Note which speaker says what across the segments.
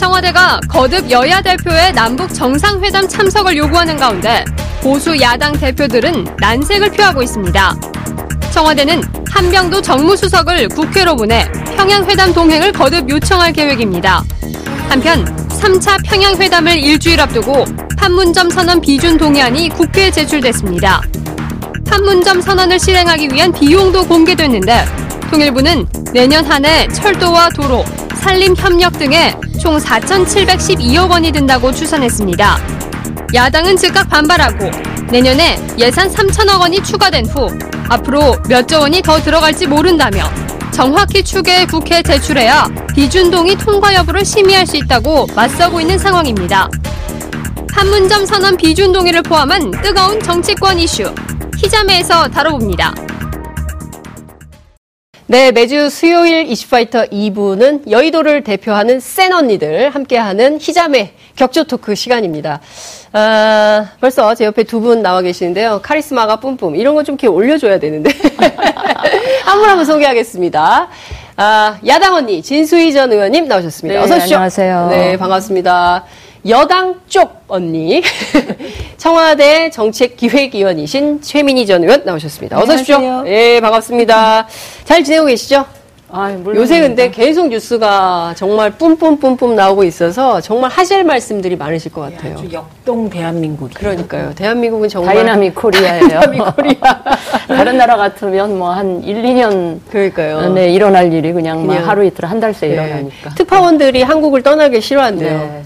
Speaker 1: 청와대가 거듭 여야 대표의 남북 정상회담 참석을 요구하는 가운데 보수 야당 대표들은 난색을 표하고 있습니다. 청와대는 한병도 정무수석을 국회로 보내 평양회담 동행을 거듭 요청할 계획입니다. 한편 3차 평양회담을 일주일 앞두고 판문점 선언 비준 동의안이 국회에 제출됐습니다. 판문점 선언을 실행하기 위한 비용도 공개됐는데 통일부는 내년 한 해 철도와 도로, 산림 협력 등에 총 4,712억 원이 든다고 추산했습니다. 야당은 즉각 반발하고 내년에 예산 3천억 원이 추가된 후 앞으로 몇 조 원이 더 들어갈지 모른다며 정확히 추계해 국회에 제출해야 비준동의 통과 여부를 심의할 수 있다고 맞서고 있는 상황입니다. 판문점 선언 비준동의를 포함한 뜨거운 정치권 이슈 희자매에서 다뤄봅니다.
Speaker 2: 네, 매주 수요일 이슈파이터 2부는 여의도를 대표하는 센 언니들 함께하는 희자매 격조 토크 시간입니다. 아, 벌써 제 옆에 두 분 나와 계시는데요. 카리스마가 뿜뿜. 이런 거 좀 이렇게 올려줘야 되는데. 한 분 한 분 소개하겠습니다. 아, 야당 언니, 진수희 전 의원님 나오셨습니다.
Speaker 3: 네,
Speaker 2: 어서 오십시오.
Speaker 3: 안녕하세요.
Speaker 2: 네, 반갑습니다. 여당 쪽 언니, 청와대 정책기획위원이신 최민희 전 의원 나오셨습니다. 어서 오십시오.
Speaker 3: 안녕하세요.
Speaker 2: 예, 반갑습니다. 잘 지내고 계시죠?
Speaker 3: 아,
Speaker 2: 요새 근데 계속 뉴스가 정말 뿜뿜뿜뿜 나오고 있어서 정말 하실 말씀들이 많으실 것 같아요.
Speaker 4: 아주 역동 대한민국.
Speaker 2: 그러니까요. 대한민국은 정말
Speaker 3: dynamic Korea예요.
Speaker 2: dynamic Korea.
Speaker 3: 다른 나라 같으면 뭐 한 1, 2년
Speaker 2: 그러니까요.
Speaker 3: 네, 일어날 일이 그냥, 뭐
Speaker 2: 그냥.
Speaker 3: 하루 이틀 한 달 새에
Speaker 2: 네.
Speaker 3: 일어나니까.
Speaker 2: 특파원들이 한국을 떠나기 싫어한대요.
Speaker 3: 네.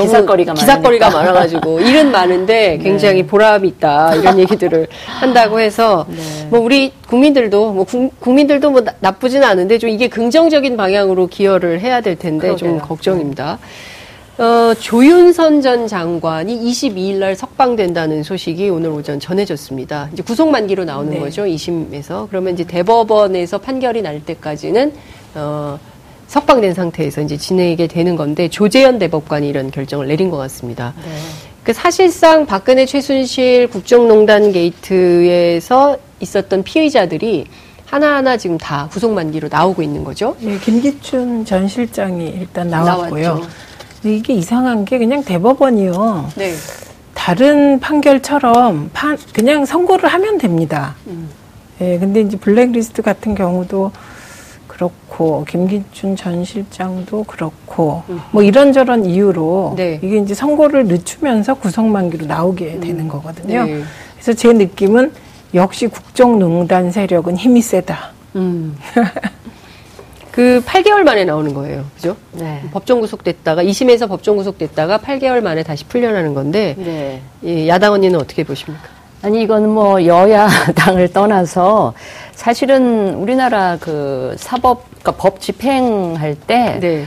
Speaker 3: 기사거리가
Speaker 2: 기사거리가
Speaker 3: 많으니까.
Speaker 2: 많아가지고 일은 많은데 굉장히 보람이 있다 이런 얘기들을 한다고 해서
Speaker 3: 네.
Speaker 2: 뭐 우리 국민들도 뭐 국, 국민들도 뭐 나, 나쁘지는 않은데 좀 이게 긍정적인 방향으로 기여를 해야 될 텐데 좀
Speaker 3: 그러게요.
Speaker 2: 걱정입니다. 어, 조윤선 전 장관이 22일 날 석방된다는 소식이 오늘 오전 전해졌습니다. 이제 구속 만기로 나오는
Speaker 4: 네.
Speaker 2: 거죠. 2심에서. 그러면 이제 대법원에서 판결이 날 때까지는 어, 석방된 상태에서 이제 지내게 되는 건데 조재현 대법관이 이런 결정을 내린 것 같습니다.
Speaker 3: 네.
Speaker 2: 그 사실상 박근혜 최순실 국정농단 게이트에서 있었던 피의자들이 하나하나 지금 다 구속 만기로 나오고 있는 거죠.
Speaker 4: 예, 김기춘 전 실장이 일단 나왔고요.
Speaker 2: 나왔죠.
Speaker 4: 근데 이게 이상한 게 그냥 대법원이요.
Speaker 2: 네.
Speaker 4: 다른 판결처럼 판, 그냥 선고를 하면 됩니다.
Speaker 2: 음.
Speaker 4: 예, 근데 이제 블랙리스트 같은 경우도 그렇고 김기춘 전 실장도 그렇고 뭐 이런저런 이유로
Speaker 2: 음. 네.
Speaker 4: 이게 이제 선고를 늦추면서 구속만기로 나오게 되는 거거든요.
Speaker 2: 네.
Speaker 4: 그래서 제 느낌은 역시 국정농단 세력은 힘이 세다.
Speaker 2: 음. 그 8개월 만에 나오는 거예요. 그죠?
Speaker 3: 네.
Speaker 2: 법정 구속됐다가 2심에서 법정 구속됐다가 8개월 만에 다시 풀려나는 건데
Speaker 3: 네.
Speaker 2: 예, 야당 언니는 어떻게 보십니까?
Speaker 3: 아니, 이건 뭐 여야당을 떠나서 사실은 우리나라 그 사법, 그러니까 법 집행할 때
Speaker 2: 네.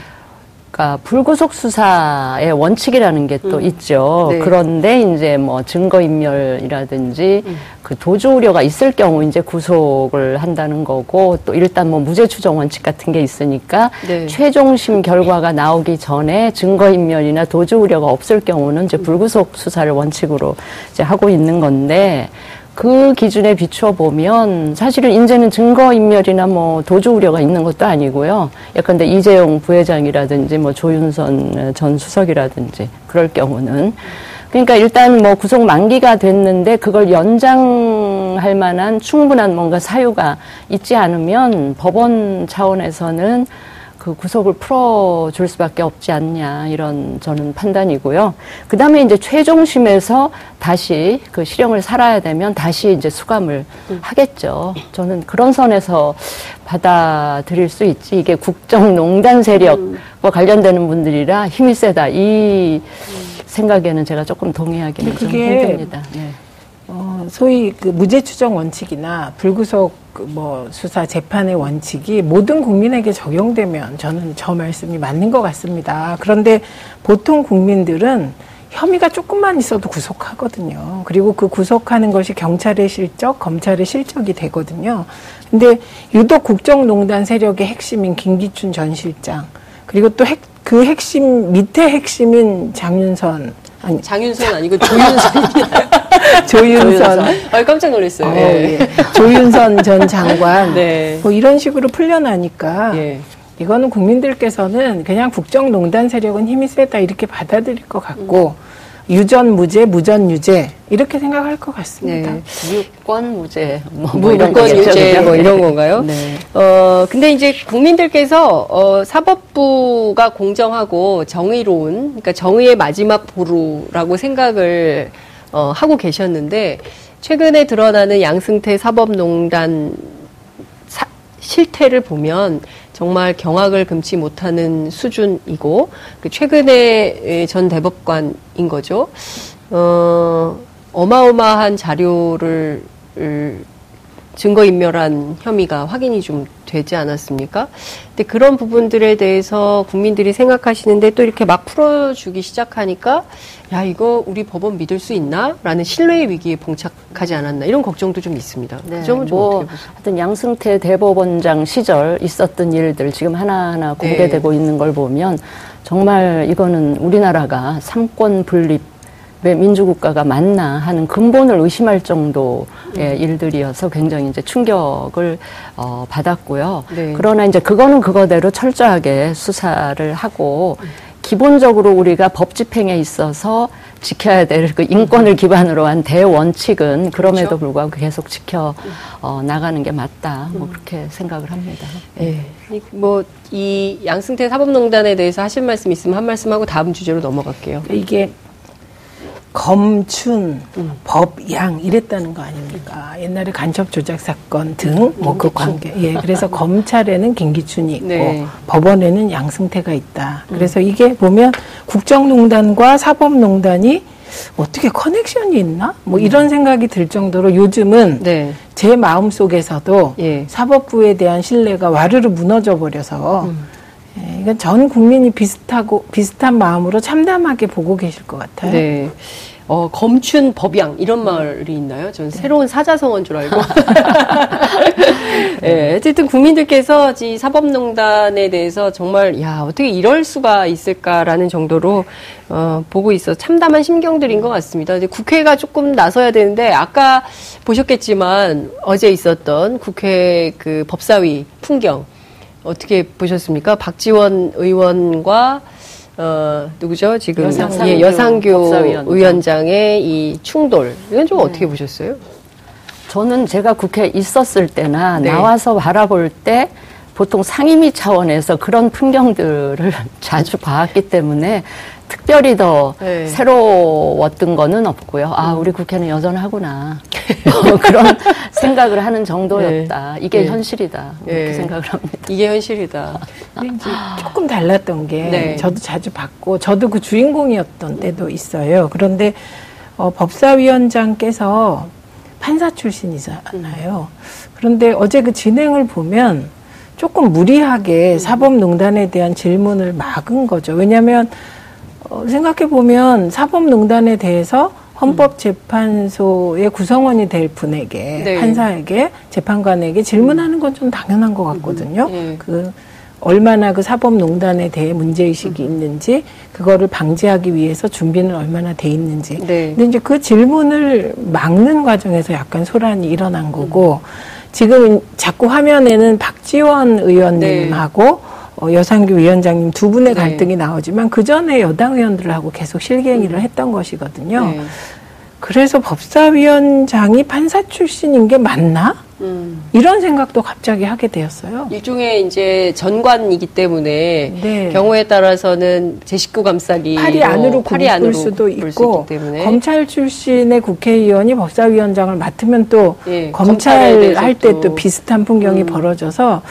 Speaker 3: 그러니까 불구속 수사의 원칙이라는 게또 있죠.
Speaker 2: 네.
Speaker 3: 그런데 이제 뭐 증거 인멸이라든지 그 도주 우려가 있을 경우 이제 구속을 한다는 거고 또 일단 뭐 무죄 추정 원칙 같은 게 있으니까
Speaker 2: 네.
Speaker 3: 최종심 결과가 나오기 전에 증거 인멸이나 도주 우려가 없을 경우는 이제 불구속 수사를 원칙으로 이제 하고 있는 건데 그 기준에 비추어 보면 사실은 이제는 증거 인멸이나 뭐 도주 우려가 있는 것도 아니고요. 예컨대 이재용 부회장이라든지 뭐 조윤선 전 수석이라든지 그럴 경우는 그러니까 일단 뭐 구속 만기가 됐는데 그걸 연장할 만한 충분한 뭔가 사유가 있지 않으면 법원 차원에서는 그 구속을 풀어줄 수밖에 없지 않냐 이런 저는 판단이고요. 그 다음에 이제 최종심에서 다시 그 실형을 살아야 되면 다시 이제 수감을 하겠죠. 저는 그런 선에서 받아들일 수 있지. 이게 국정농단 세력과 관련되는 분들이라 힘이 세다. 이 생각에는 제가 조금 동의하기는 좀 힘듭니다. 예.
Speaker 4: 어, 소위 그 무죄 추정 원칙이나 불구속 그 뭐 수사 재판의 원칙이 모든 국민에게 적용되면 저는 저 말씀이 맞는 것 같습니다. 그런데 보통 국민들은 혐의가 조금만 있어도 구속하거든요. 그리고 그 구속하는 것이 경찰의 실적, 검찰의 실적이 되거든요. 근데 유독 국정농단 세력의 핵심인 김기춘 전 실장, 그리고 또 그 핵심 밑에 핵심인 장윤선 아니
Speaker 2: 장윤선 아니고 조윤선입니다.
Speaker 4: 조윤선
Speaker 2: 아, 깜짝 놀랐어요.
Speaker 4: 어,
Speaker 2: 예.
Speaker 4: 예. 조윤선 전 장관
Speaker 2: 네.
Speaker 4: 뭐 이런 식으로 풀려나니까
Speaker 2: 예.
Speaker 4: 이거는 국민들께서는 그냥 국정농단 세력은 힘이 세다 이렇게 받아들일 것 같고 유전 무죄, 무전 유죄 이렇게 생각할 것 같습니다.
Speaker 2: 네.
Speaker 3: 유권 무죄, 뭐,
Speaker 2: 무-
Speaker 3: 뭐 이런 거겠죠,
Speaker 2: 유죄? 뭐 이런 건가요?
Speaker 3: 네.
Speaker 2: 어, 근데 이제 국민들께서 어, 사법부가 공정하고 정의로운, 그러니까 정의의 마지막 보루라고 생각을 어, 하고 계셨는데 최근에 드러나는 양승태 사법농단 사- 실태를 보면 정말 경악을 금치 못하는 수준이고 그 최근에 전 대법관인 거죠. 어, 어마어마한 자료를 을, 증거인멸한 혐의가 확인이 좀 되지 않았습니까? 근데 그런 부분들에 대해서 국민들이 생각하시는데 또 이렇게 막 풀어주기 시작하니까 야 이거 우리 법원 믿을 수 있나? 라는 신뢰의 위기에 봉착하지 않았나 이런 걱정도 좀 있습니다.
Speaker 3: 네,
Speaker 2: 그 점은
Speaker 3: 좀뭐
Speaker 2: 보세요?
Speaker 3: 하여튼 양승태 대법원장 시절 있었던 일들 지금 하나하나
Speaker 2: 네.
Speaker 3: 공개되고 있는 걸 보면 정말 이거는 우리나라가 삼권 분립 의 민주국가가 맞나 하는 근본을 의심할 정도의
Speaker 2: 음.
Speaker 3: 일들이어서 굉장히 이제 충격을 어, 받았고요.
Speaker 2: 네.
Speaker 3: 그러나 이제 그거는 그거대로 철저하게 수사를 하고 기본적으로 우리가 법 집행에 있어서 지켜야 될 그 인권을 기반으로 한 대원칙은 그럼에도
Speaker 2: 음. 그렇죠.
Speaker 3: 불구하고 계속 지켜 어, 나가는 게 맞다. 뭐 그렇게 생각을 합니다.
Speaker 2: 예. 뭐이 양승태 사법농단에 대해서 하실 말씀 있으면 한 말씀 하고 다음 주제로 넘어갈게요.
Speaker 4: 이게 검춘, 법양 이랬다는 거 아닙니까? 옛날에 간첩 조작 사건 등 뭐 그 관계. 예, 그래서 검찰에는 김기춘이 있고
Speaker 2: 네.
Speaker 4: 법원에는 양승태가 있다. 그래서 이게 보면 국정농단과 사법농단이 어떻게 커넥션이 있나? 뭐 이런 생각이 들 정도로 요즘은
Speaker 2: 네.
Speaker 4: 제 마음 속에서도
Speaker 2: 예.
Speaker 4: 사법부에 대한 신뢰가 와르르 무너져 버려서 예, 이건 전 국민이 비슷하고 비슷한 마음으로 참담하게 보고 계실 것 같아요.
Speaker 2: 네. 어, 검춘 법양 이런 말이 있나요? 전 새로운 사자성어인 줄 알고. 예, 어쨌든 국민들께서 이 사법농단에 대해서 정말 야 어떻게 이럴 수가 있을까라는 정도로 어, 보고 있어 참담한 심경들인 것 같습니다. 이제 국회가 조금 나서야 되는데 아까 보셨겠지만 어제 있었던 국회 그 법사위 풍경 어떻게 보셨습니까? 박지원 의원과 어 누구죠? 지금
Speaker 3: 여상규
Speaker 2: 예, 여상규
Speaker 3: 법사위원장.
Speaker 2: 위원장의 이 충돌 이건 좀 어떻게 보셨어요?
Speaker 3: 저는 제가 국회에 있었을 때나
Speaker 2: 네.
Speaker 3: 나와서 바라볼 때 보통 상임위 차원에서 그런 풍경들을 자주 봐왔기 때문에 특별히 더
Speaker 2: 네. 음.
Speaker 3: 새로웠던 거는 없고요. 아, 우리 국회는 여전하구나. 뭐 그런 생각을 하는 정도였다. 이게
Speaker 2: 네.
Speaker 3: 현실이다. 이렇게
Speaker 2: 네.
Speaker 3: 생각을 합니다.
Speaker 2: 이게 현실이다.
Speaker 4: 이제 조금 달랐던 게
Speaker 2: 네.
Speaker 4: 저도 자주 봤고 저도 그 주인공이었던 때도 있어요. 그런데 어, 법사위원장께서 판사 출신이잖아요. 그런데 어제 그 진행을 보면 조금 무리하게 사법농단에 대한 질문을 막은 거죠. 왜냐하면 어, 생각해 보면 사법농단에 대해서 헌법재판소의 구성원이 될 분에게
Speaker 2: 네.
Speaker 4: 판사에게 재판관에게 질문하는 건 좀 당연한 것 같거든요.
Speaker 2: 예.
Speaker 4: 그 얼마나 그 사법농단에 대해 문제의식이 있는지 그거를 방지하기 위해서 준비는 얼마나 돼 있는지
Speaker 2: 네.
Speaker 4: 근데 이제 그 질문을 막는 과정에서 약간 소란이 일어난 거고 지금 자꾸 화면에는 박지원 의원님하고 어, 여상규 위원장님 두 분의
Speaker 2: 네.
Speaker 4: 갈등이 나오지만 그 전에 여당 의원들하고 계속 실갱이를 했던 것이거든요.
Speaker 2: 네.
Speaker 4: 그래서 법사위원장이 판사 출신인 게 맞나?
Speaker 2: 음.
Speaker 4: 이런 생각도 갑자기 하게 되었어요.
Speaker 2: 일종의 이제 전관이기 때문에
Speaker 4: 네.
Speaker 2: 경우에 따라서는 제 식구 감싸기
Speaker 4: 팔이 안으로
Speaker 2: 팔이
Speaker 4: 굽을
Speaker 2: 안으로
Speaker 4: 수도 있고 검찰 출신의 국회의원이 법사위원장을 맡으면 또
Speaker 2: 예, 검찰
Speaker 4: 할 때
Speaker 2: 또-
Speaker 4: 또 비슷한 풍경이
Speaker 2: 음.
Speaker 4: 벌어져서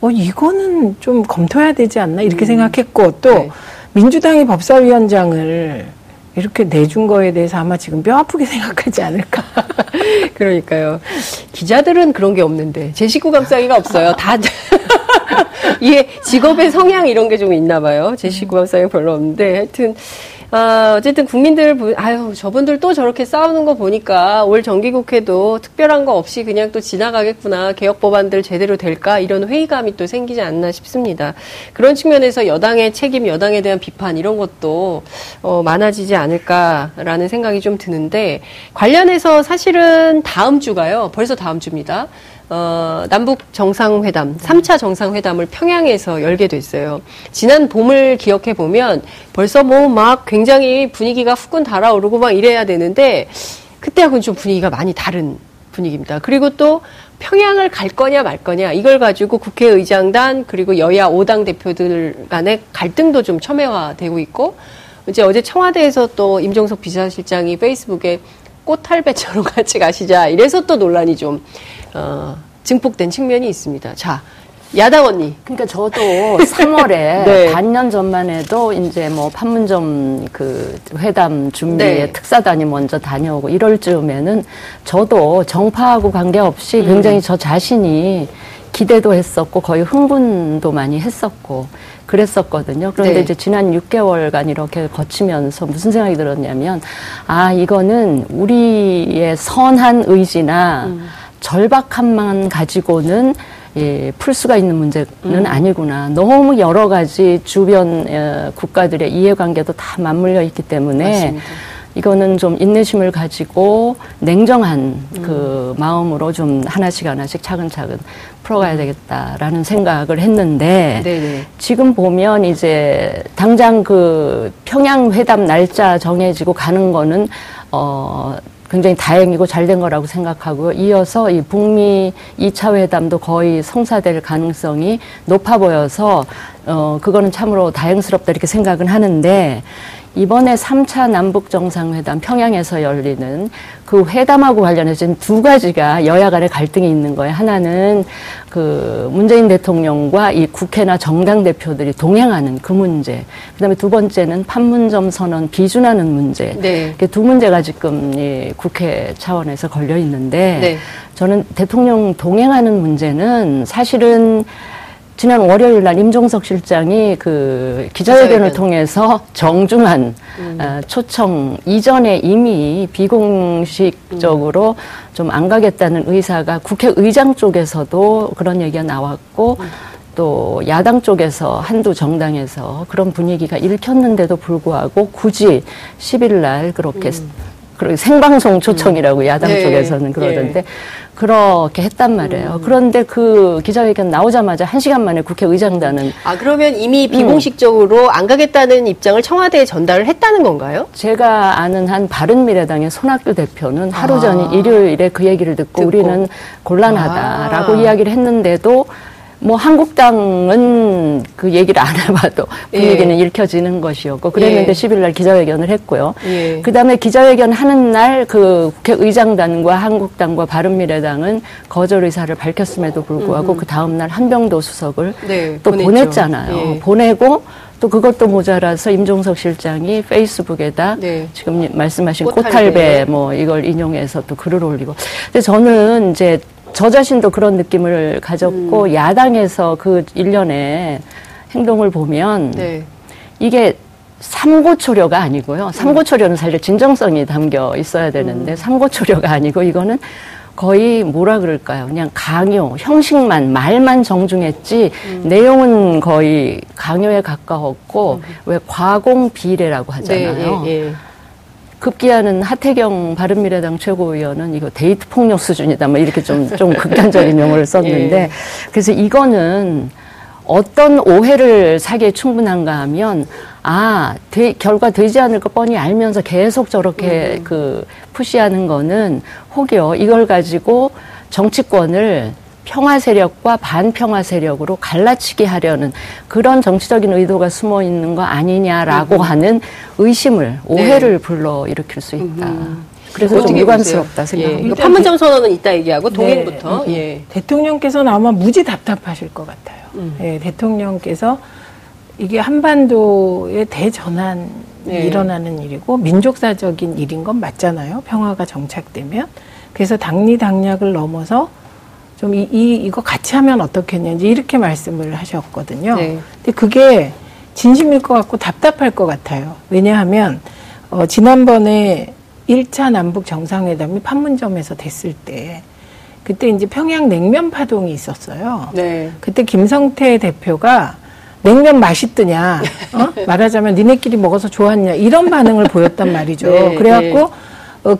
Speaker 4: 어 이거는 좀 검토해야 되지 않나 이렇게 생각했고 또
Speaker 2: 음. 네.
Speaker 4: 민주당이 법사위원장을 이렇게 내준 거에 대해서 아마 지금 뼈 아프게 생각하지 않을까.
Speaker 2: 그러니까요. 기자들은 그런 게 없는데 제 식구 감싸기가 없어요. 다 이게 직업의 성향 이런 게 좀 있나 봐요. 제 식구 감싸기가 별로 없는데 하여튼 아, 어쨌든 국민들 보- 아유 저분들 또 저렇게 싸우는 거 보니까 올 정기국회도 특별한 거 없이 그냥 또 지나가겠구나 개혁 법안들 제대로 될까 이런 회의감이 또 생기지 않나 싶습니다. 그런 측면에서 여당의 책임, 여당에 대한 비판 이런 것도 어, 많아지지 않을까라는 생각이 좀 드는데 관련해서 사실은 다음 주가요. 벌써 다음 주입니다. 어, 남북 정상회담, 3차 정상회담을 평양에서 열게 됐어요. 지난 봄을 기억해 보면 벌써 뭐 막 분위기가 후끈 달아오르고 막 이래야 되는데 그때하고는 좀 분위기가 많이 다른 분위기입니다. 그리고 또 평양을 갈 거냐 말 거냐 이걸 가지고 국회의장단 그리고 여야 5당 대표들 간의 갈등도 좀 첨예화되고 있고 이제 어제 청와대에서 또 임종석 비서실장이 페이스북에 꽃할배처럼 같이 가시자 이래서 또 논란이 좀 어, 증폭된 측면이 있습니다. 자, 야당 언니.
Speaker 3: 그러니까 저도 3월에
Speaker 2: 네.
Speaker 3: 반년 전만 해도 이제 뭐 판문점 그 회담 준비에
Speaker 2: 네.
Speaker 3: 특사단이 먼저 다녀오고 이럴 즈음에는 저도 정파하고 관계없이
Speaker 2: 음.
Speaker 3: 굉장히 저 자신이 기대도 했었고 거의 흥분도 많이 했었고 그랬었거든요. 그런데
Speaker 2: 네.
Speaker 3: 이제 지난 6개월간 이렇게 거치면서 무슨 생각이 들었냐면 아 이거는 우리의 선한 의지나
Speaker 2: 음.
Speaker 3: 절박함만 가지고는 예, 풀 수가 있는 문제는
Speaker 2: 음.
Speaker 3: 아니구나. 너무 여러 가지 주변 어, 국가들의 이해관계도 다 맞물려 있기 때문에
Speaker 2: 맞습니다.
Speaker 3: 이거는 좀 인내심을 가지고 냉정한
Speaker 2: 음.
Speaker 3: 그 마음으로 좀 하나씩 하나씩 차근차근 풀어가야 되겠다라는 생각을 했는데
Speaker 2: 네네.
Speaker 3: 지금 보면 이제 당장 그 평양 회담 날짜 정해지고 가는 거는 어 굉장히 다행이고 잘 된 거라고 생각하고요. 이어서 이 북미 2차 회담도 거의 성사될 가능성이 높아 보여서 어 그거는 참으로 다행스럽다 이렇게 생각은 하는데 이번에 3차 남북 정상회담 평양에서 열리는 그 회담하고 관련해서 지금 두 가지가 여야 간의 갈등이 있는 거예요. 하나는 그 문재인 대통령과 이 국회나 정당 대표들이 동행하는 그 문제. 그다음에 두 번째는 판문점 선언 비준하는 문제.
Speaker 2: 네.
Speaker 3: 두 문제가 지금 이 국회 차원에서 걸려 있는데
Speaker 2: 네.
Speaker 3: 저는 대통령 동행하는 문제는 사실은 지난 월요일 날 임종석 실장이 그 기자회견을
Speaker 2: 기자회견.
Speaker 3: 통해서 정중한 어, 초청 이전에 이미 비공식적으로 좀안 가겠다는 의사가 국회의장 쪽에서도 그런 얘기가 나왔고 또 야당 쪽에서 한두 정당에서 그런 분위기가 읽혔는데도 불구하고 굳이 10일 날 그렇게 그렇게 생방송 초청이라고 야당
Speaker 2: 네.
Speaker 3: 쪽에서는 그러던데 그렇게 했단 말이에요. 그런데 그 기자회견 나오자마자 한 시간 만에 국회의장단은
Speaker 2: 아, 그러면 이미
Speaker 3: 음.
Speaker 2: 비공식적으로 안 가겠다는 입장을 청와대에 전달을 했다는 건가요?
Speaker 3: 제가 아는 한 바른미래당의 손학규 대표는 하루
Speaker 2: 아.
Speaker 3: 전인 일요일에 그 얘기를 듣고,
Speaker 2: 듣고.
Speaker 3: 우리는 곤란하다라고
Speaker 2: 아.
Speaker 3: 이야기를 했는데도 뭐 한국당은 그 얘기를 안 해봐도 분위기는
Speaker 2: 예.
Speaker 3: 읽혀지는 것이었고 그랬는데
Speaker 2: 예.
Speaker 3: 10일 날 기자회견을 했고요.
Speaker 2: 예.
Speaker 3: 그다음에 기자회견 하는 날 그 국회의장단과 한국당과 바른미래당은 거절 의사를 밝혔음에도 불구하고 그 다음 날 한병도 수석을
Speaker 2: 네,
Speaker 3: 또
Speaker 2: 보냈죠.
Speaker 3: 보냈잖아요.
Speaker 2: 예.
Speaker 3: 보내고 또 그것도 모자라서 임종석 실장이 페이스북에다
Speaker 2: 네.
Speaker 3: 지금 말씀하신
Speaker 2: 꽃할배.
Speaker 3: 꽃할배 뭐 이걸 인용해서 또 글을 올리고. 근데 저는 이제 저 자신도 그런 느낌을 가졌고
Speaker 2: 음.
Speaker 3: 야당에서 그 일련의 행동을 보면
Speaker 2: 네.
Speaker 3: 이게 삼고초려가 아니고요. 삼고초려는 사실 진정성이 담겨 있어야 되는데 삼고초려가 아니고 이거는 거의 뭐라 그럴까요? 그냥 강요, 형식만, 말만 정중했지 내용은 거의 강요에 가까웠고 왜 과공 비례라고 하잖아요.
Speaker 2: 네, 예, 예.
Speaker 3: 급기야는 하태경 바른미래당 최고위원은 이거 데이트 폭력 수준이다. 뭐 이렇게 좀, 좀 극단적인 용어를 썼는데
Speaker 2: 예.
Speaker 3: 그래서 이거는 어떤 오해를 사기에 충분한가 하면 아, 되- 결과 되지 않을 거 뻔히 알면서 계속 저렇게 그 푸시하는 거는 혹여 이걸 가지고 정치권을 평화 세력과 반평화 세력으로 갈라치게 하려는 그런 정치적인 의도가 숨어 있는 거 아니냐라고 하는 의심을 오해를 불러 일으킬 수 있다. 그래서 좀 유감스럽다?
Speaker 2: 예.
Speaker 3: 생각합니다.
Speaker 2: 이거 판문점 선언은 이따 얘기하고 동행부터.
Speaker 4: 네.
Speaker 2: 예.
Speaker 4: 대통령께서는 아마 무지 답답하실 것 같아요.
Speaker 2: 음.
Speaker 4: 예, 대통령께서 이게 한반도의 대전환이
Speaker 2: 네.
Speaker 4: 일어나는 일이고 민족사적인 일인 건 맞잖아요. 평화가 정착되면. 그래서 당리당략을 넘어서 좀 이, 이, 이거 같이 하면 어떻겠는지 이렇게 말씀을 하셨거든요.
Speaker 2: 네.
Speaker 4: 근데 그게 진심일 것 같고 답답할 것 같아요. 왜냐하면, 어, 지난번에 1차 남북 정상회담이 판문점에서 됐을 때, 그때 이제 평양 냉면 파동이 있었어요.
Speaker 2: 네.
Speaker 4: 그때 김성태 대표가 냉면 맛있더냐, 어? 말하자면 니네끼리 먹어서 좋았냐, 이런 반응을 보였단 말이죠.
Speaker 2: 네,
Speaker 4: 그래갖고, 어,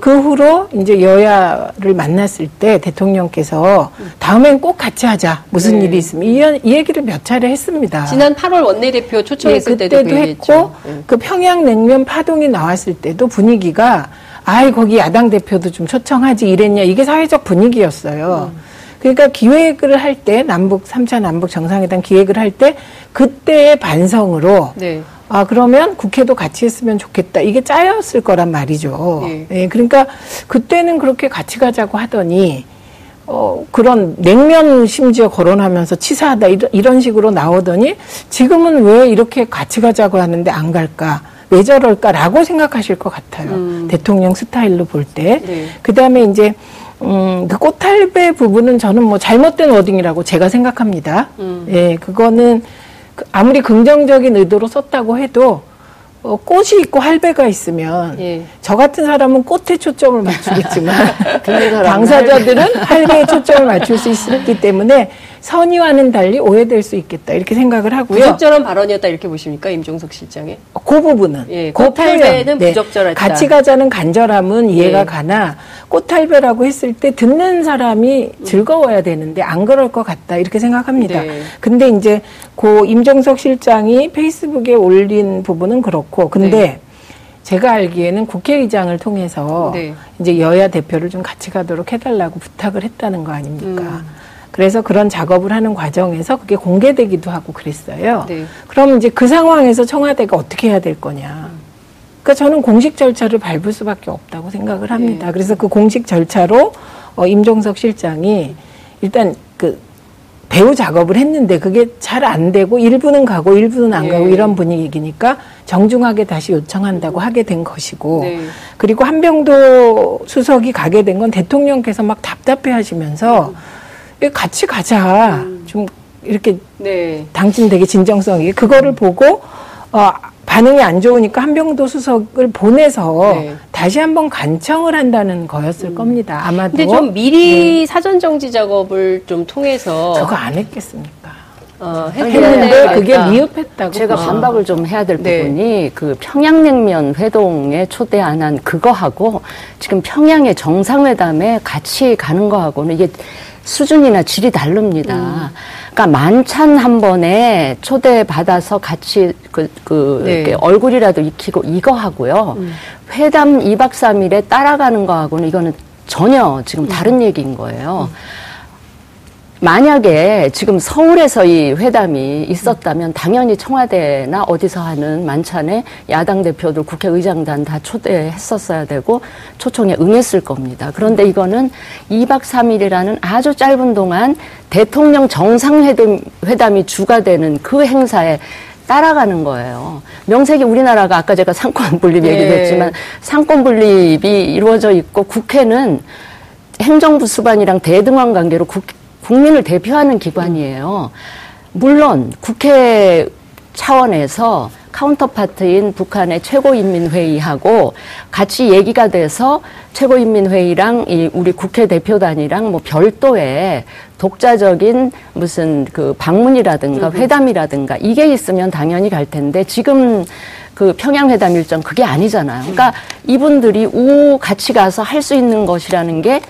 Speaker 4: 그 후로 이제 여야를 만났을 때 대통령께서 다음엔 꼭 같이 하자. 무슨
Speaker 2: 네.
Speaker 4: 일이 있으면 이, 이 얘기를 몇 차례 했습니다.
Speaker 2: 지난 8월 원내대표 초청했을
Speaker 4: 예,
Speaker 2: 때도
Speaker 4: 했고.
Speaker 2: 예.
Speaker 4: 그 평양 냉면 파동이 나왔을 때도 분위기가 아이 거기 야당 대표도 좀 초청하지 이랬냐 이게 사회적 분위기였어요.
Speaker 2: 음.
Speaker 4: 그러니까 기획을 할 때 남북 3차 남북 정상회담 기획을 할 때 그때의 반성으로
Speaker 2: 네.
Speaker 4: 아 그러면 국회도 같이 했으면 좋겠다 이게 짜였을 거란 말이죠.
Speaker 2: 예.
Speaker 4: 예, 그러니까 그때는 그렇게 같이 가자고 하더니 어 그런 냉면 심지어 거론하면서 치사하다 이런, 이런 식으로 나오더니 지금은 왜 이렇게 같이 가자고 하는데 안 갈까? 왜 저럴까라고 생각하실 것 같아요. 대통령 스타일로 볼 때.
Speaker 2: 네.
Speaker 4: 그 다음에 이제 음, 그 꽃할배 부분은 저는 뭐 잘못된 워딩이라고 제가 생각합니다. 예, 그거는 그 아무리 긍정적인 의도로 썼다고 해도 어, 꽃이 있고 할배가 있으면
Speaker 2: 예.
Speaker 4: 저 같은 사람은 꽃에 초점을 맞추겠지만 당사자들은 할배에 초점을 맞출 수 있기 때문에 선의와는 달리 오해될 수 있겠다 이렇게 생각을 하고요.
Speaker 2: 부적절한 발언이었다 이렇게 보십니까 임종석 실장의?
Speaker 4: 그 부분은
Speaker 2: 예,
Speaker 4: 그
Speaker 2: 꽃할배는
Speaker 4: 표현,
Speaker 2: 부적절했다.
Speaker 4: 같이 가자는 간절함은 이해가
Speaker 2: 예.
Speaker 4: 가나 꽃할배라고 했을 때 듣는 사람이 즐거워야 되는데 안 그럴 것 같다 이렇게 생각합니다.
Speaker 2: 네.
Speaker 4: 근데 이제 고 임정석 실장이 페이스북에 올린 부분은 그렇고 근데
Speaker 2: 네.
Speaker 4: 제가 알기에는 국회의장을 통해서
Speaker 2: 네.
Speaker 4: 이제 여야 대표를 좀 같이 가도록 해달라고 부탁을 했다는 거 아닙니까?
Speaker 2: 음.
Speaker 4: 그래서 그런 작업을 하는 과정에서 그게 공개되기도 하고 그랬어요.
Speaker 2: 네.
Speaker 4: 그럼 이제 그 상황에서 청와대가 어떻게 해야 될 거냐. 그러니까 저는 공식 절차를 밟을 수밖에 없다고 생각을 합니다.
Speaker 2: 네.
Speaker 4: 그래서 그 공식 절차로 어, 임종석 실장이 일단 그 배우 작업을 했는데 그게 잘 안 되고 일부는 가고 일부는 안
Speaker 2: 예.
Speaker 4: 가고 이런 분위기니까 정중하게 다시 요청한다고 하게 된 것이고
Speaker 2: 네.
Speaker 4: 그리고 한병도 수석이 가게 된 건 대통령께서 막 답답해 하시면서 이거 같이 가자. 좀 이렇게
Speaker 2: 네.
Speaker 4: 당신 되게 진정성이 그거를 보고 어 반응이 안 좋으니까 한병도 수석을 보내서
Speaker 2: 네.
Speaker 4: 다시 한번 간청을 한다는 거였을 겁니다. 아마도.
Speaker 2: 근데 좀 미리 사전 정지 작업을 좀 통해서
Speaker 4: 저거 안 했겠습니까?
Speaker 2: 어,
Speaker 4: 했는데
Speaker 3: 근데
Speaker 4: 그게
Speaker 3: 그러니까
Speaker 4: 미흡했다고.
Speaker 3: 제가
Speaker 4: 보죠.
Speaker 3: 반박을 좀 해야 될
Speaker 2: 네.
Speaker 3: 부분이 그 평양냉면 회동에 초대 안 한 그거하고 지금 평양의 정상회담에 같이 가는 거하고는 이게 수준이나 질이 다릅니다. 그러니까 만찬 한 번에 초대 받아서 같이 그, 그
Speaker 2: 네.
Speaker 3: 얼굴이라도 익히고 이거 하고요. 회담 2박 3일에 따라가는 거하고는 이거는 전혀 지금 다른 얘기인 거예요. 만약에 지금 서울에서 이 회담이 있었다면 당연히 청와대나 어디서 하는 만찬에 야당 대표들 국회의장단 다 초대했었어야 되고 초청에 응했을 겁니다. 그런데 이거는 2박 3일이라는 아주 짧은 동안 대통령 정상회담 회담이 주가 되는 그 행사에 따라가는 거예요. 명색이 우리나라가 아까 제가 삼권 분립
Speaker 2: 예.
Speaker 3: 얘기도 했지만 삼권 분립이 이루어져 있고 국회는 행정부 수반이랑 대등한 관계로 국, 국민을 대표하는 기관이에요. 물론 국회 차원에서 counterpart인 북한의 최고인민회의하고 같이 얘기가 돼서 최고인민회의랑 이 우리 국회 대표단이랑 뭐 별도의 독자적인 무슨 그 방문이라든가 회담이라든가 이게 있으면 당연히 갈 텐데 지금 그 평양 회담 일정 그게 아니잖아요. 그러니까 이분들이 우 같이 가서 할 수 있는 것이라는 게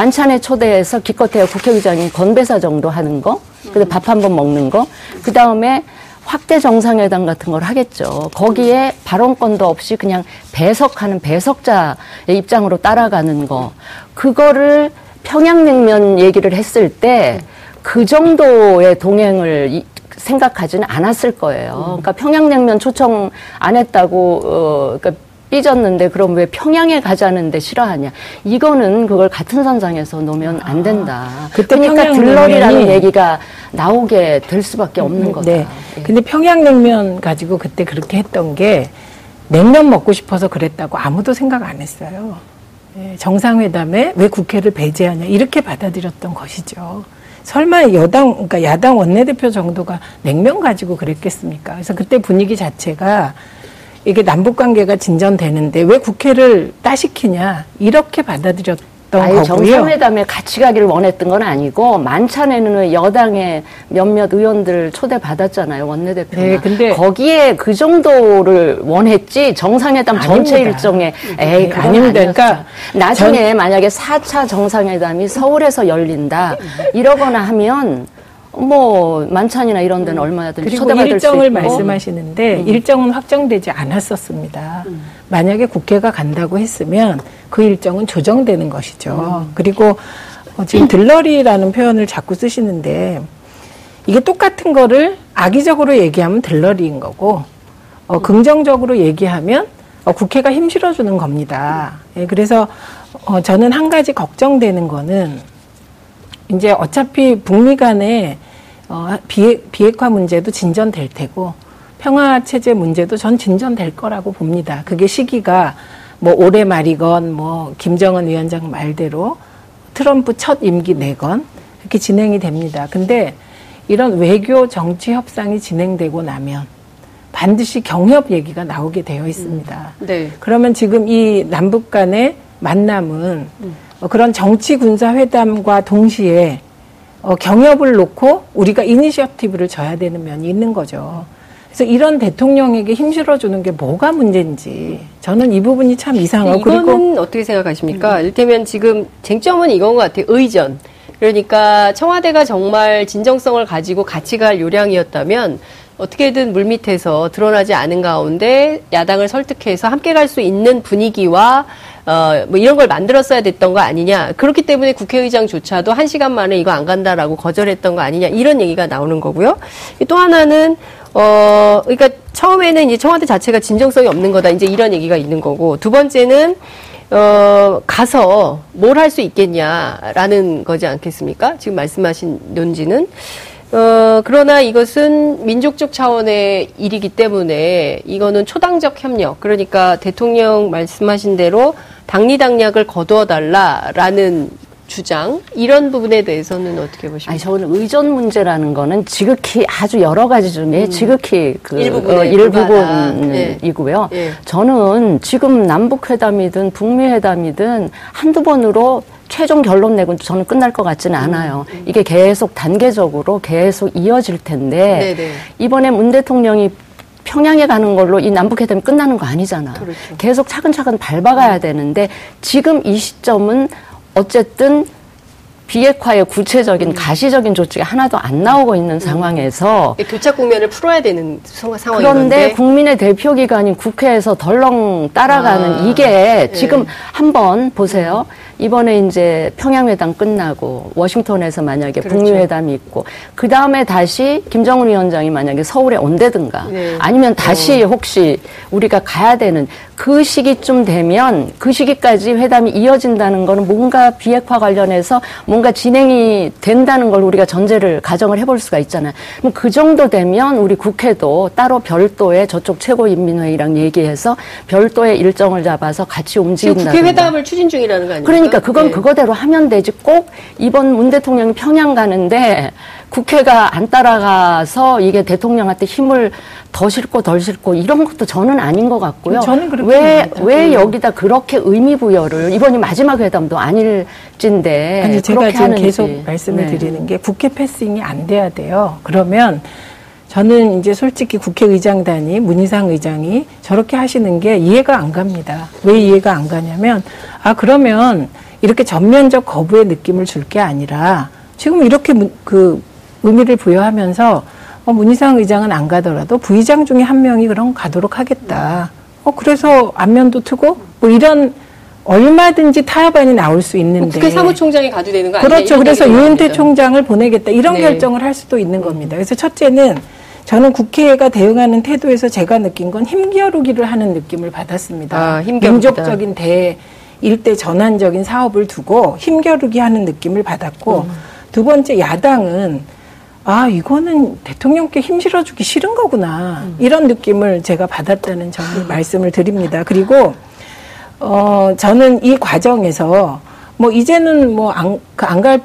Speaker 3: 만찬에 초대해서 기껏해야 국회의장이 건배사 정도 하는 거, 근데 밥 한 번 먹는 거, 그 다음에 확대 정상회담 같은 걸 하겠죠. 거기에 발언권도 없이 그냥 배석하는 배석자의 입장으로 따라가는 거, 그거를 평양냉면 얘기를 했을 때 그 정도의 동행을 이- 생각하지는 않았을 거예요. 그러니까 평양냉면 초청 안 했다고 어 그러니까 삐졌는데 그럼 왜 평양에 가자는데 싫어하냐? 이거는 그걸 같은 선상에서 놓으면 안 된다.
Speaker 4: 그때
Speaker 3: 그러니까 들러리라는 얘기가 나오게 될 수밖에 없는 거다.
Speaker 4: 네.
Speaker 3: 예.
Speaker 4: 근데 평양냉면 가지고 그때 그렇게 했던 게 냉면 먹고 싶어서 그랬다고 아무도 생각 안 했어요. 예, 정상회담에 왜 국회를 배제하냐 이렇게 받아들였던 것이죠. 설마 여당, 그러니까 야당 원내대표 정도가 냉면 가지고 그랬겠습니까? 그래서 그때 분위기 자체가 이게 남북 관계가 진전되는데 왜 국회를 따시키냐 이렇게 받아들였던 거고요.
Speaker 3: 정상회담에 같이 가기를 원했던 건 아니고 만찬에는 여당의 몇몇 의원들 초대 받았잖아요 원내대표가.
Speaker 4: 네, 근데-
Speaker 3: 거기에 그 정도를 원했지 정상회담 전체
Speaker 4: 아닙니다.
Speaker 3: 일정에 에이
Speaker 4: 네,
Speaker 3: 그건
Speaker 4: 아닙니다.
Speaker 3: 아니었죠.
Speaker 4: 그러니까
Speaker 3: 나중에 만약에 4차 정상회담이 서울에서 열린다 이러거나 하면 뭐 만찬이나 이런 데는 얼마든지
Speaker 4: 그리고
Speaker 3: 초대받을
Speaker 4: 일정을 말씀하시는데 일정은 확정되지 않았었습니다. 만약에 국회가 간다고 했으면 그 일정은 조정되는 것이죠. 그리고 어, 지금 들러리라는 표현을 자꾸 쓰시는데 이게 똑같은 거를 악의적으로 얘기하면 들러리인 거고 어, 긍정적으로 얘기하면 어, 국회가 힘 실어주는 겁니다. 예, 그래서 어, 저는 한 가지 걱정되는 거는 이제 어차피 북미 간에 어, 비핵, 비핵화 문제도 진전될 테고 평화 체제 문제도 전 진전될 거라고 봅니다. 그게 시기가 뭐 올해 말이건 뭐 김정은 위원장 말대로 트럼프 첫 임기 내건 이렇게 진행이 됩니다. 근데 이런 외교 정치 협상이 진행되고 나면 반드시 경협 얘기가 나오게 되어 있습니다.
Speaker 2: 네.
Speaker 4: 그러면 지금 이 남북 간의 만남은 어, 그런 정치 군사 회담과 동시에 어, 경협을 놓고 우리가 이니셔티브를 져야 되는 면이 있는 거죠. 그래서 이런 대통령에게 힘 실어 주는 게 뭐가 문제인지 저는 이 부분이 참 이상하고
Speaker 2: 이거는
Speaker 4: 그리고
Speaker 2: 어떻게 생각하십니까? 이를테면 지금 쟁점은 이건 것 같아요. 의전. 그러니까 청와대가 정말 진정성을 가지고 같이 갈 요량이었다면 어떻게든 물밑에서 드러나지 않은 가운데 야당을 설득해서 함께 갈 수 있는 분위기와 어, 뭐 이런 걸 만들었어야 됐던 거 아니냐. 그렇기 때문에 국회의장조차도 한 시간 만에 이거 안 간다라고 거절했던 거 아니냐. 이런 얘기가 나오는 거고요. 또 하나는 어, 그러니까 처음에는 이제 청와대 자체가 진정성이 없는 거다. 이제 이런 얘기가 있는 거고. 두 번째는 어, 가서 뭘 할 수 있겠냐라는 거지 않겠습니까? 지금 말씀하신 논지는. 어, 그러나 이것은 민족적 차원의 일이기 때문에 이거는 초당적 협력, 그러니까 대통령 말씀하신 대로 당리당략을 거두어 달라라는 주장, 이런 부분에 대해서는 어떻게 보십니까?
Speaker 3: 아니 저는 의전 문제라는 거는 지극히 아주 여러 가지 중에 지극히 그
Speaker 2: 음. 일부분에
Speaker 3: 어,
Speaker 2: 불과하다. 네.
Speaker 3: 일부분이고요.
Speaker 2: 예.
Speaker 3: 저는 지금 남북 회담이든 북미 회담이든 한두 번으로 최종 결론 내고 저는 끝날 것 같지는 않아요.
Speaker 2: 음,
Speaker 3: 이게 계속 단계적으로 계속 이어질 텐데
Speaker 2: 네네.
Speaker 3: 이번에 문 대통령이 평양에 가는 걸로 이 남북 회담이 끝나는 거 아니잖아.
Speaker 2: 그렇죠.
Speaker 3: 계속 차근차근 밟아가야 되는데 지금 이 시점은 어쨌든 비핵화의 구체적인 가시적인 조치가 하나도 안 나오고 있는 상황에서
Speaker 2: 교착 국면을 풀어야 되는 상- 상황인
Speaker 3: 그런데. 국민의 대표 기관인 국회에서 덜렁 따라가는
Speaker 2: 아,
Speaker 3: 이게
Speaker 2: 예.
Speaker 3: 지금 한번 보세요. 이번에 이제 평양회담 끝나고 워싱턴에서 만약에
Speaker 2: 그렇죠.
Speaker 3: 북미 회담이 있고 그 다음에 다시 김정은 위원장이 만약에 서울에 온다든가
Speaker 2: 네.
Speaker 3: 아니면 다시 혹시 우리가 가야 되는 그 시기쯤 되면 그 시기까지 회담이 이어진다는 거는 뭔가 비핵화 관련해서 뭔가 진행이 된다는 걸 우리가 전제를 가정을 해볼 수가 있잖아요. 그럼 그 정도 되면 우리 국회도 따로 별도의 저쪽 최고인민회의랑 얘기해서 별도의 일정을 잡아서 같이 움직인다.
Speaker 2: 국회 회담을 추진 중이라는 거 아닙니까?
Speaker 3: 그러니까 그건
Speaker 2: 예.
Speaker 3: 그거대로 하면 되지. 꼭 이번 문 대통령이 평양 가는데 국회가 안 따라가서 이게 대통령한테 힘을 더 실고 덜 실고 이런 것도 저는 아닌 것 같고요.
Speaker 4: 저는 그렇게
Speaker 3: 왜. 왜 여기다 그렇게 의미 부여를 이번이 마지막 회담도 아닐진데
Speaker 4: 아니 제가 지금
Speaker 3: 하는지.
Speaker 4: 계속 말씀을
Speaker 3: 네.
Speaker 4: 드리는 게 국회 패싱이 안 돼야 돼요. 그러면 저는 이제 솔직히 국회의장단이 문희상 의장이 저렇게 하시는 게 이해가 안 갑니다. 왜 이해가 안 가냐면 아 그러면 이렇게 전면적 거부의 느낌을 줄 게 아니라 지금 이렇게 문- 그 의미를 부여하면서 어, 문희상 의장은 안 가더라도 부의장 중에 한 명이 그럼 가도록 하겠다. 어 그래서 안면도 트고 뭐 이런 얼마든지 타협안이 나올 수 있는데
Speaker 2: 국회 사무총장이 가도 되는 거 아니냐?
Speaker 4: 그렇죠. 그래서 유은태. 총장을 보내겠다 이런
Speaker 2: 네.
Speaker 4: 결정을 할 수도 있는 겁니다. 그래서 첫째는 저는 국회가 대응하는 태도에서 제가 느낀 건 힘겨루기를 하는 느낌을 받았습니다.
Speaker 2: 아.
Speaker 4: 민족적인 대 일대 전환적인 사업을 두고 힘겨루기 하는 느낌을 받았고
Speaker 2: 음.
Speaker 4: 두 번째 야당은 아 이거는 대통령께 힘 실어주기 싫은 거구나
Speaker 2: 음.
Speaker 4: 이런 느낌을 제가 받았다는 점을 말씀을 드립니다. 그리고 어, 저는 이 과정에서 뭐 이제는 뭐 안, 그안갈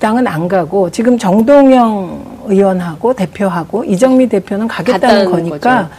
Speaker 4: 당은 안 가고 지금 정동영 의원하고 대표하고 이정미 대표는 가겠다는 거니까.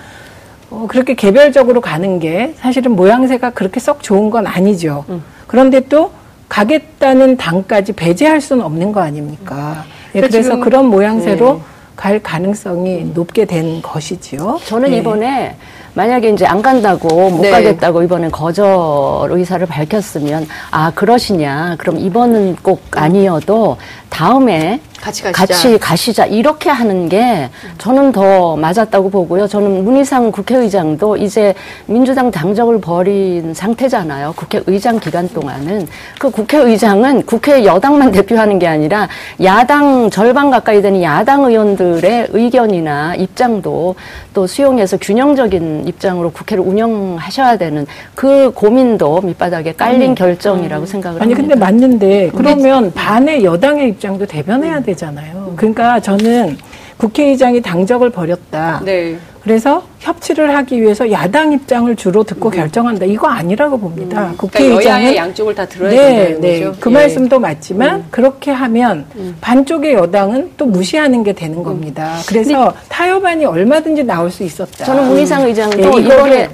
Speaker 4: 어, 그렇게 개별적으로 가는 게 사실은 모양새가 그렇게 썩 좋은 건 아니죠.
Speaker 2: 음.
Speaker 4: 그런데 또 가겠다는 당까지 배제할 수는 없는 거 아닙니까? 예,
Speaker 2: 그러니까
Speaker 4: 그래서 그런 모양새로
Speaker 2: 네.
Speaker 4: 갈 가능성이 높게 된 것이지요.
Speaker 3: 저는
Speaker 4: 네.
Speaker 3: 이번에 만약에 이제 안 간다고 못
Speaker 2: 네.
Speaker 3: 가겠다고 이번엔 거절 의사를 밝혔으면 아 그러시냐 그럼 이번은 꼭 아니어도 다음에
Speaker 2: 같이 가시자.
Speaker 3: 같이 가시자 이렇게 하는 게 저는 더 맞았다고 보고요. 저는 문희상 국회의장도 이제 민주당 당적을 버린 상태잖아요. 국회의장 기간 동안은 그 국회의장은 국회 여당만 대표하는 게 아니라 야당 절반 가까이 되는 야당 의원들의 의견이나 입장도 또 수용해서 균형적인 입장으로 국회를 운영하셔야 되는 그 고민도 밑바닥에 깔린 결정이라고 생각을
Speaker 4: 아니
Speaker 3: 합니다.
Speaker 4: 근데 맞는데 그러면 반의 여당의 입장도 대변해야 되잖아요. 그러니까 저는 국회의장이 당적을 버렸다.
Speaker 2: 네.
Speaker 4: 그래서 협치를 하기 위해서 야당 입장을 주로 듣고 결정한다. 이거 아니라고 봅니다.
Speaker 2: 그러니까
Speaker 4: 국회의장은
Speaker 2: 여야의 양쪽을 다 들어야
Speaker 4: 네,
Speaker 2: 된다는
Speaker 4: 네.
Speaker 2: 거죠.
Speaker 4: 그
Speaker 2: 예.
Speaker 4: 말씀도 맞지만 그렇게 하면 반쪽의 여당은 또 무시하는 게 되는 겁니다. 그래서 타협안이 얼마든지 나올 수 있었다.
Speaker 3: 저는 문희상 의장도
Speaker 4: 예,
Speaker 3: 이번에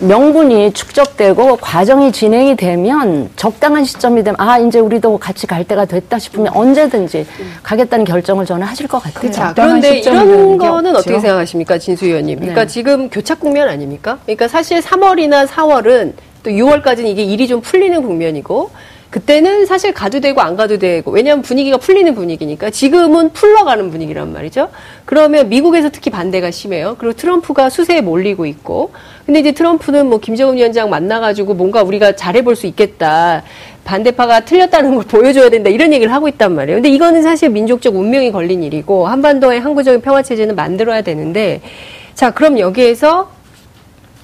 Speaker 3: 명분이 축적되고 과정이 진행이 되면 적당한 시점이 되면 아 이제 우리도 같이 갈 때가 됐다 싶으면 언제든지 가겠다는 결정을 저는 하실 것 같아요.
Speaker 2: 자,
Speaker 4: 적당한
Speaker 2: 그런데
Speaker 4: 시점이라는
Speaker 2: 이런
Speaker 4: 게
Speaker 2: 거는
Speaker 4: 없죠.
Speaker 2: 어떻게 생각하십니까, 진수 의원님? 그러니까
Speaker 3: 네.
Speaker 2: 지금 교착 국면 아닙니까? 그러니까 사실 3월이나 4월은 또 6월까지는 이게 일이 좀 풀리는 국면이고 그때는 사실 가도 되고 안 가도 되고 왜냐하면 분위기가 풀리는 분위기니까 지금은 풀러가는 분위기란 말이죠. 그러면 미국에서 특히 반대가 심해요. 그리고 트럼프가 수세에 몰리고 있고 근데 이제 트럼프는 뭐 김정은 위원장 만나가지고 뭔가 우리가 잘해볼 수 있겠다. 반대파가 틀렸다는 걸 보여줘야 된다 이런 얘기를 하고 있단 말이에요. 근데 이거는 사실 민족적 운명이 걸린 일이고 한반도의 항구적인 평화 체제는 만들어야 되는데 자 그럼 여기에서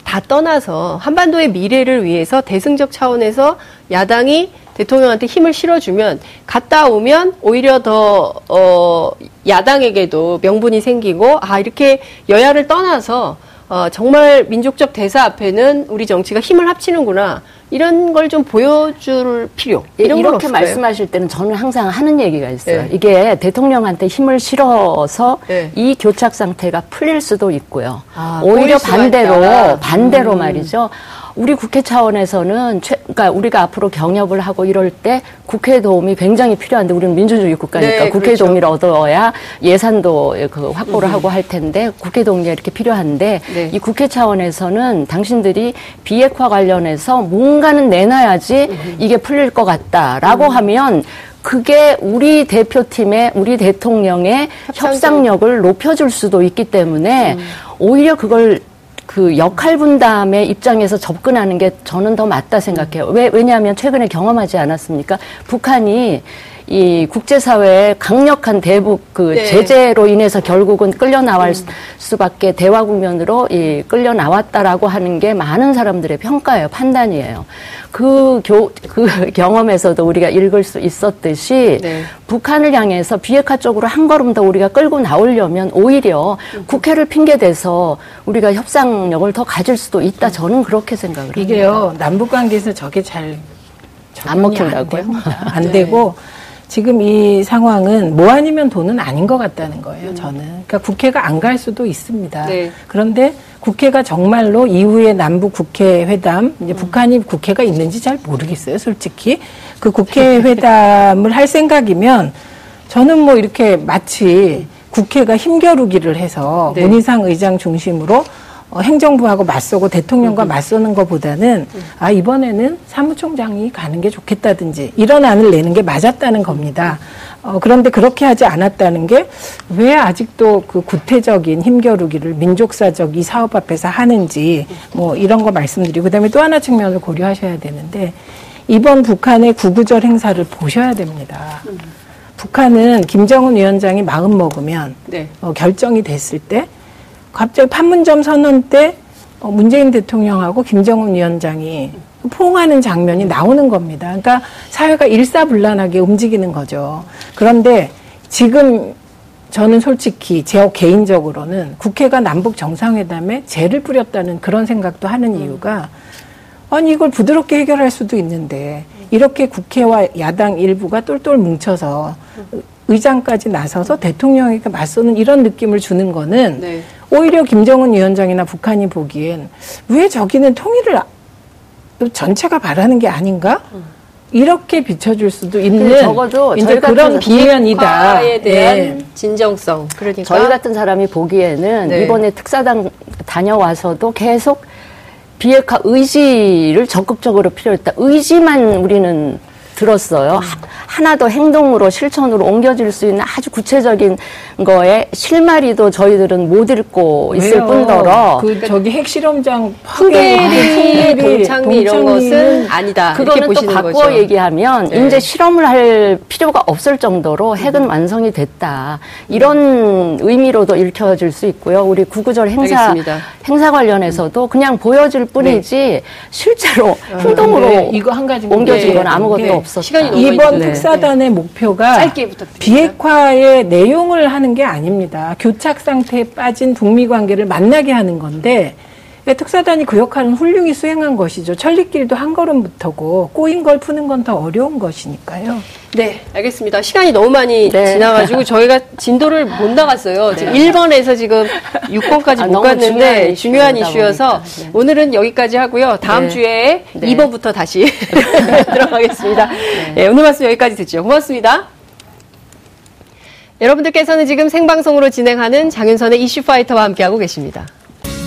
Speaker 2: 다 떠나서 한반도의 미래를 위해서 대승적 차원에서 야당이 대통령한테 힘을 실어주면 갔다 오면 오히려 더 어, 야당에게도 명분이 생기고 아 이렇게 여야를 떠나서 어, 정말 민족적 대사 앞에는 우리 정치가 힘을 합치는구나 이런 걸 좀 보여줄 필요
Speaker 3: 예,
Speaker 2: 이런 건
Speaker 3: 이렇게? 말씀하실 때는 저는 항상 하는 얘기가 있어요.
Speaker 2: 네.
Speaker 3: 이게 대통령한테 힘을 실어서
Speaker 2: 네.
Speaker 3: 이 교착 상태가 풀릴 수도 있고요.
Speaker 2: 아,
Speaker 3: 오히려 반대로
Speaker 2: 있다.
Speaker 3: 반대로
Speaker 2: 음.
Speaker 3: 말이죠. 우리 국회 차원에서는 최, 그러니까 우리가 앞으로 경협을 하고 이럴 때 국회 도움이 굉장히 필요한데 우리는 민주주의 국가니까
Speaker 2: 네,
Speaker 3: 국회
Speaker 2: 그렇죠. 음.
Speaker 3: 동의를 얻어야 예산도 그 확보를 하고 할 텐데 국회 동의가 이렇게 필요한데
Speaker 2: 네.
Speaker 3: 이 국회 차원에서는 당신들이 비핵화 관련해서 뭔가는 내놔야지
Speaker 2: 음.
Speaker 3: 이게 풀릴 것 같다라고 하면 그게 우리 대표팀의 우리 대통령의
Speaker 2: 협상력.
Speaker 3: 협상력을 높여줄 수도 있기 때문에
Speaker 2: 음.
Speaker 3: 오히려 그걸 그 역할 분담의 입장에서 접근하는 게 저는 더 맞다 생각해요. 왜, 왜냐하면 최근에 경험하지 않았습니까? 북한이 이 국제사회의 강력한 대북 그
Speaker 2: 네.
Speaker 3: 제재로 인해서 결국은 끌려 나갈 수- 수밖에 대화 국면으로 이 끌려 나왔다라고 하는 게 많은 사람들의 평가예요, 판단이에요. 그 교, 그 경험에서도 우리가 읽을 수 있었듯이
Speaker 2: 네.
Speaker 3: 북한을 향해서 비핵화 쪽으로 한 걸음 더 우리가 끌고 나오려면 오히려 국회를 핑계 대서 우리가 협상력을 더 가질 수도 있다. 저는 그렇게 생각을 합니다.
Speaker 4: 이게요 남북 관계에서 저게 잘
Speaker 3: 안 먹힌다고요?
Speaker 4: 됩니다. 안 되고 지금 이 상황은 뭐 아니면 돈은 아닌 것 같다는 거예요. 저는 그러니까 국회가 안 갈 수도 있습니다.
Speaker 2: 네.
Speaker 4: 그런데 국회가 정말로 이후에 남북 국회 회담 이제 북한이 국회가 있는지 잘 모르겠어요. 솔직히 그 국회 회담을 할 생각이면 저는 뭐 이렇게 마치 국회가 힘겨루기를 해서
Speaker 2: 네.
Speaker 4: 문희상 의장 중심으로 어, 행정부하고 맞서고 대통령과 맞서는 것보다는 아 이번에는 사무총장이 가는 게 좋겠다든지 이런 안을 내는 게 맞았다는 겁니다. 어, 그런데 그렇게 하지 않았다는 게 왜 아직도 그 구태적인 힘겨루기를 민족사적 이 사업 앞에서 하는지 뭐 이런 거 말씀드리고 그다음에 또 하나 측면을 고려하셔야 되는데 이번 북한의 구구절 행사를 보셔야 됩니다. 북한은 김정은 위원장이 마음 먹으면
Speaker 2: 네.
Speaker 4: 어, 결정이 됐을 때 갑자기 판문점 선언 때 어, 문재인 대통령하고 김정은 위원장이 포옹하는 장면이 나오는 겁니다. 그러니까 사회가 일사불란하게 움직이는 거죠. 그런데 지금 저는 솔직히 제 개인적으로는 국회가 남북 정상회담에 죄를 뿌렸다는 그런 생각도 하는 이유가 아니 이걸 부드럽게 해결할 수도 있는데 이렇게 국회와 야당 일부가 똘똘 뭉쳐서 의장까지 나서서 대통령에게 맞서는 이런 느낌을 주는 거는
Speaker 2: 네.
Speaker 4: 오히려 김정은 위원장이나 북한이 보기엔 왜 저기는 통일을 아- 전체가 바라는 게 아닌가? 이렇게 비춰줄 수도 있는
Speaker 3: 근데 적어도
Speaker 4: 이제
Speaker 3: 저희 같은
Speaker 4: 그런 비면이다.
Speaker 2: 비핵화에 대한
Speaker 4: 예.
Speaker 2: 진정성. 그러니까
Speaker 3: 저희 같은 사람이 보기에는
Speaker 2: 네.
Speaker 3: 이번에 특사당 다녀와서도 계속 비핵화 의지를 적극적으로 필요했다. 의지만 우리는 들었어요. 하- 하나 더 행동으로 실천으로 옮겨질 수 있는 아주 구체적인 거에 실마리도 저희들은 못 읽고 있을
Speaker 4: 왜요?
Speaker 3: 뿐더러
Speaker 4: 그 저기 핵실험장
Speaker 2: 풍계리, 동창리 이런 것은 아니다.
Speaker 3: 그거는 또 바꿔
Speaker 2: 거죠.
Speaker 3: 얘기하면
Speaker 2: 네.
Speaker 3: 이제 실험을 할 필요가 없을 정도로 핵은 완성이 됐다. 이런 의미로도 읽혀질 수 있고요. 우리 구구절 행사
Speaker 2: 알겠습니다.
Speaker 3: 행사 관련해서도 그냥 보여질 뿐이지 실제로 행동으로
Speaker 4: 네, 이거 한 가지
Speaker 3: 옮겨진 건 아무것도
Speaker 4: 있는 게
Speaker 3: 없었다.
Speaker 2: 시간이 너무
Speaker 4: 이번
Speaker 2: 많이
Speaker 4: 특사단의 목표가. 비핵화의 내용을 하는 게 아닙니다. 교착 상태에 빠진 북미 관계를 만나게 하는 건데 특사단이 그 역할은 훌륭히 수행한 것이죠. 천리길도 한 걸음부터고 꼬인 걸 푸는 건 더 어려운 것이니까요.
Speaker 2: 네, 알겠습니다. 시간이 너무 많이
Speaker 3: 네.
Speaker 2: 지나가지고 저희가 진도를 못 나갔어요. 지금 1번에서 지금 6번까지
Speaker 3: 아,
Speaker 2: 못 갔는데
Speaker 3: 중요한
Speaker 2: 이슈 여서
Speaker 3: 보니까. 네.
Speaker 2: 오늘은 여기까지 하고요. 다음
Speaker 3: 네.
Speaker 2: 주에
Speaker 3: 네.
Speaker 2: 2번부터 다시 들어가겠습니다. 네, 오늘 말씀 여기까지 듣죠. 고맙습니다. 여러분들께서는 지금 생방송으로 진행하는 장윤선의 이슈파이터와 함께하고 계십니다.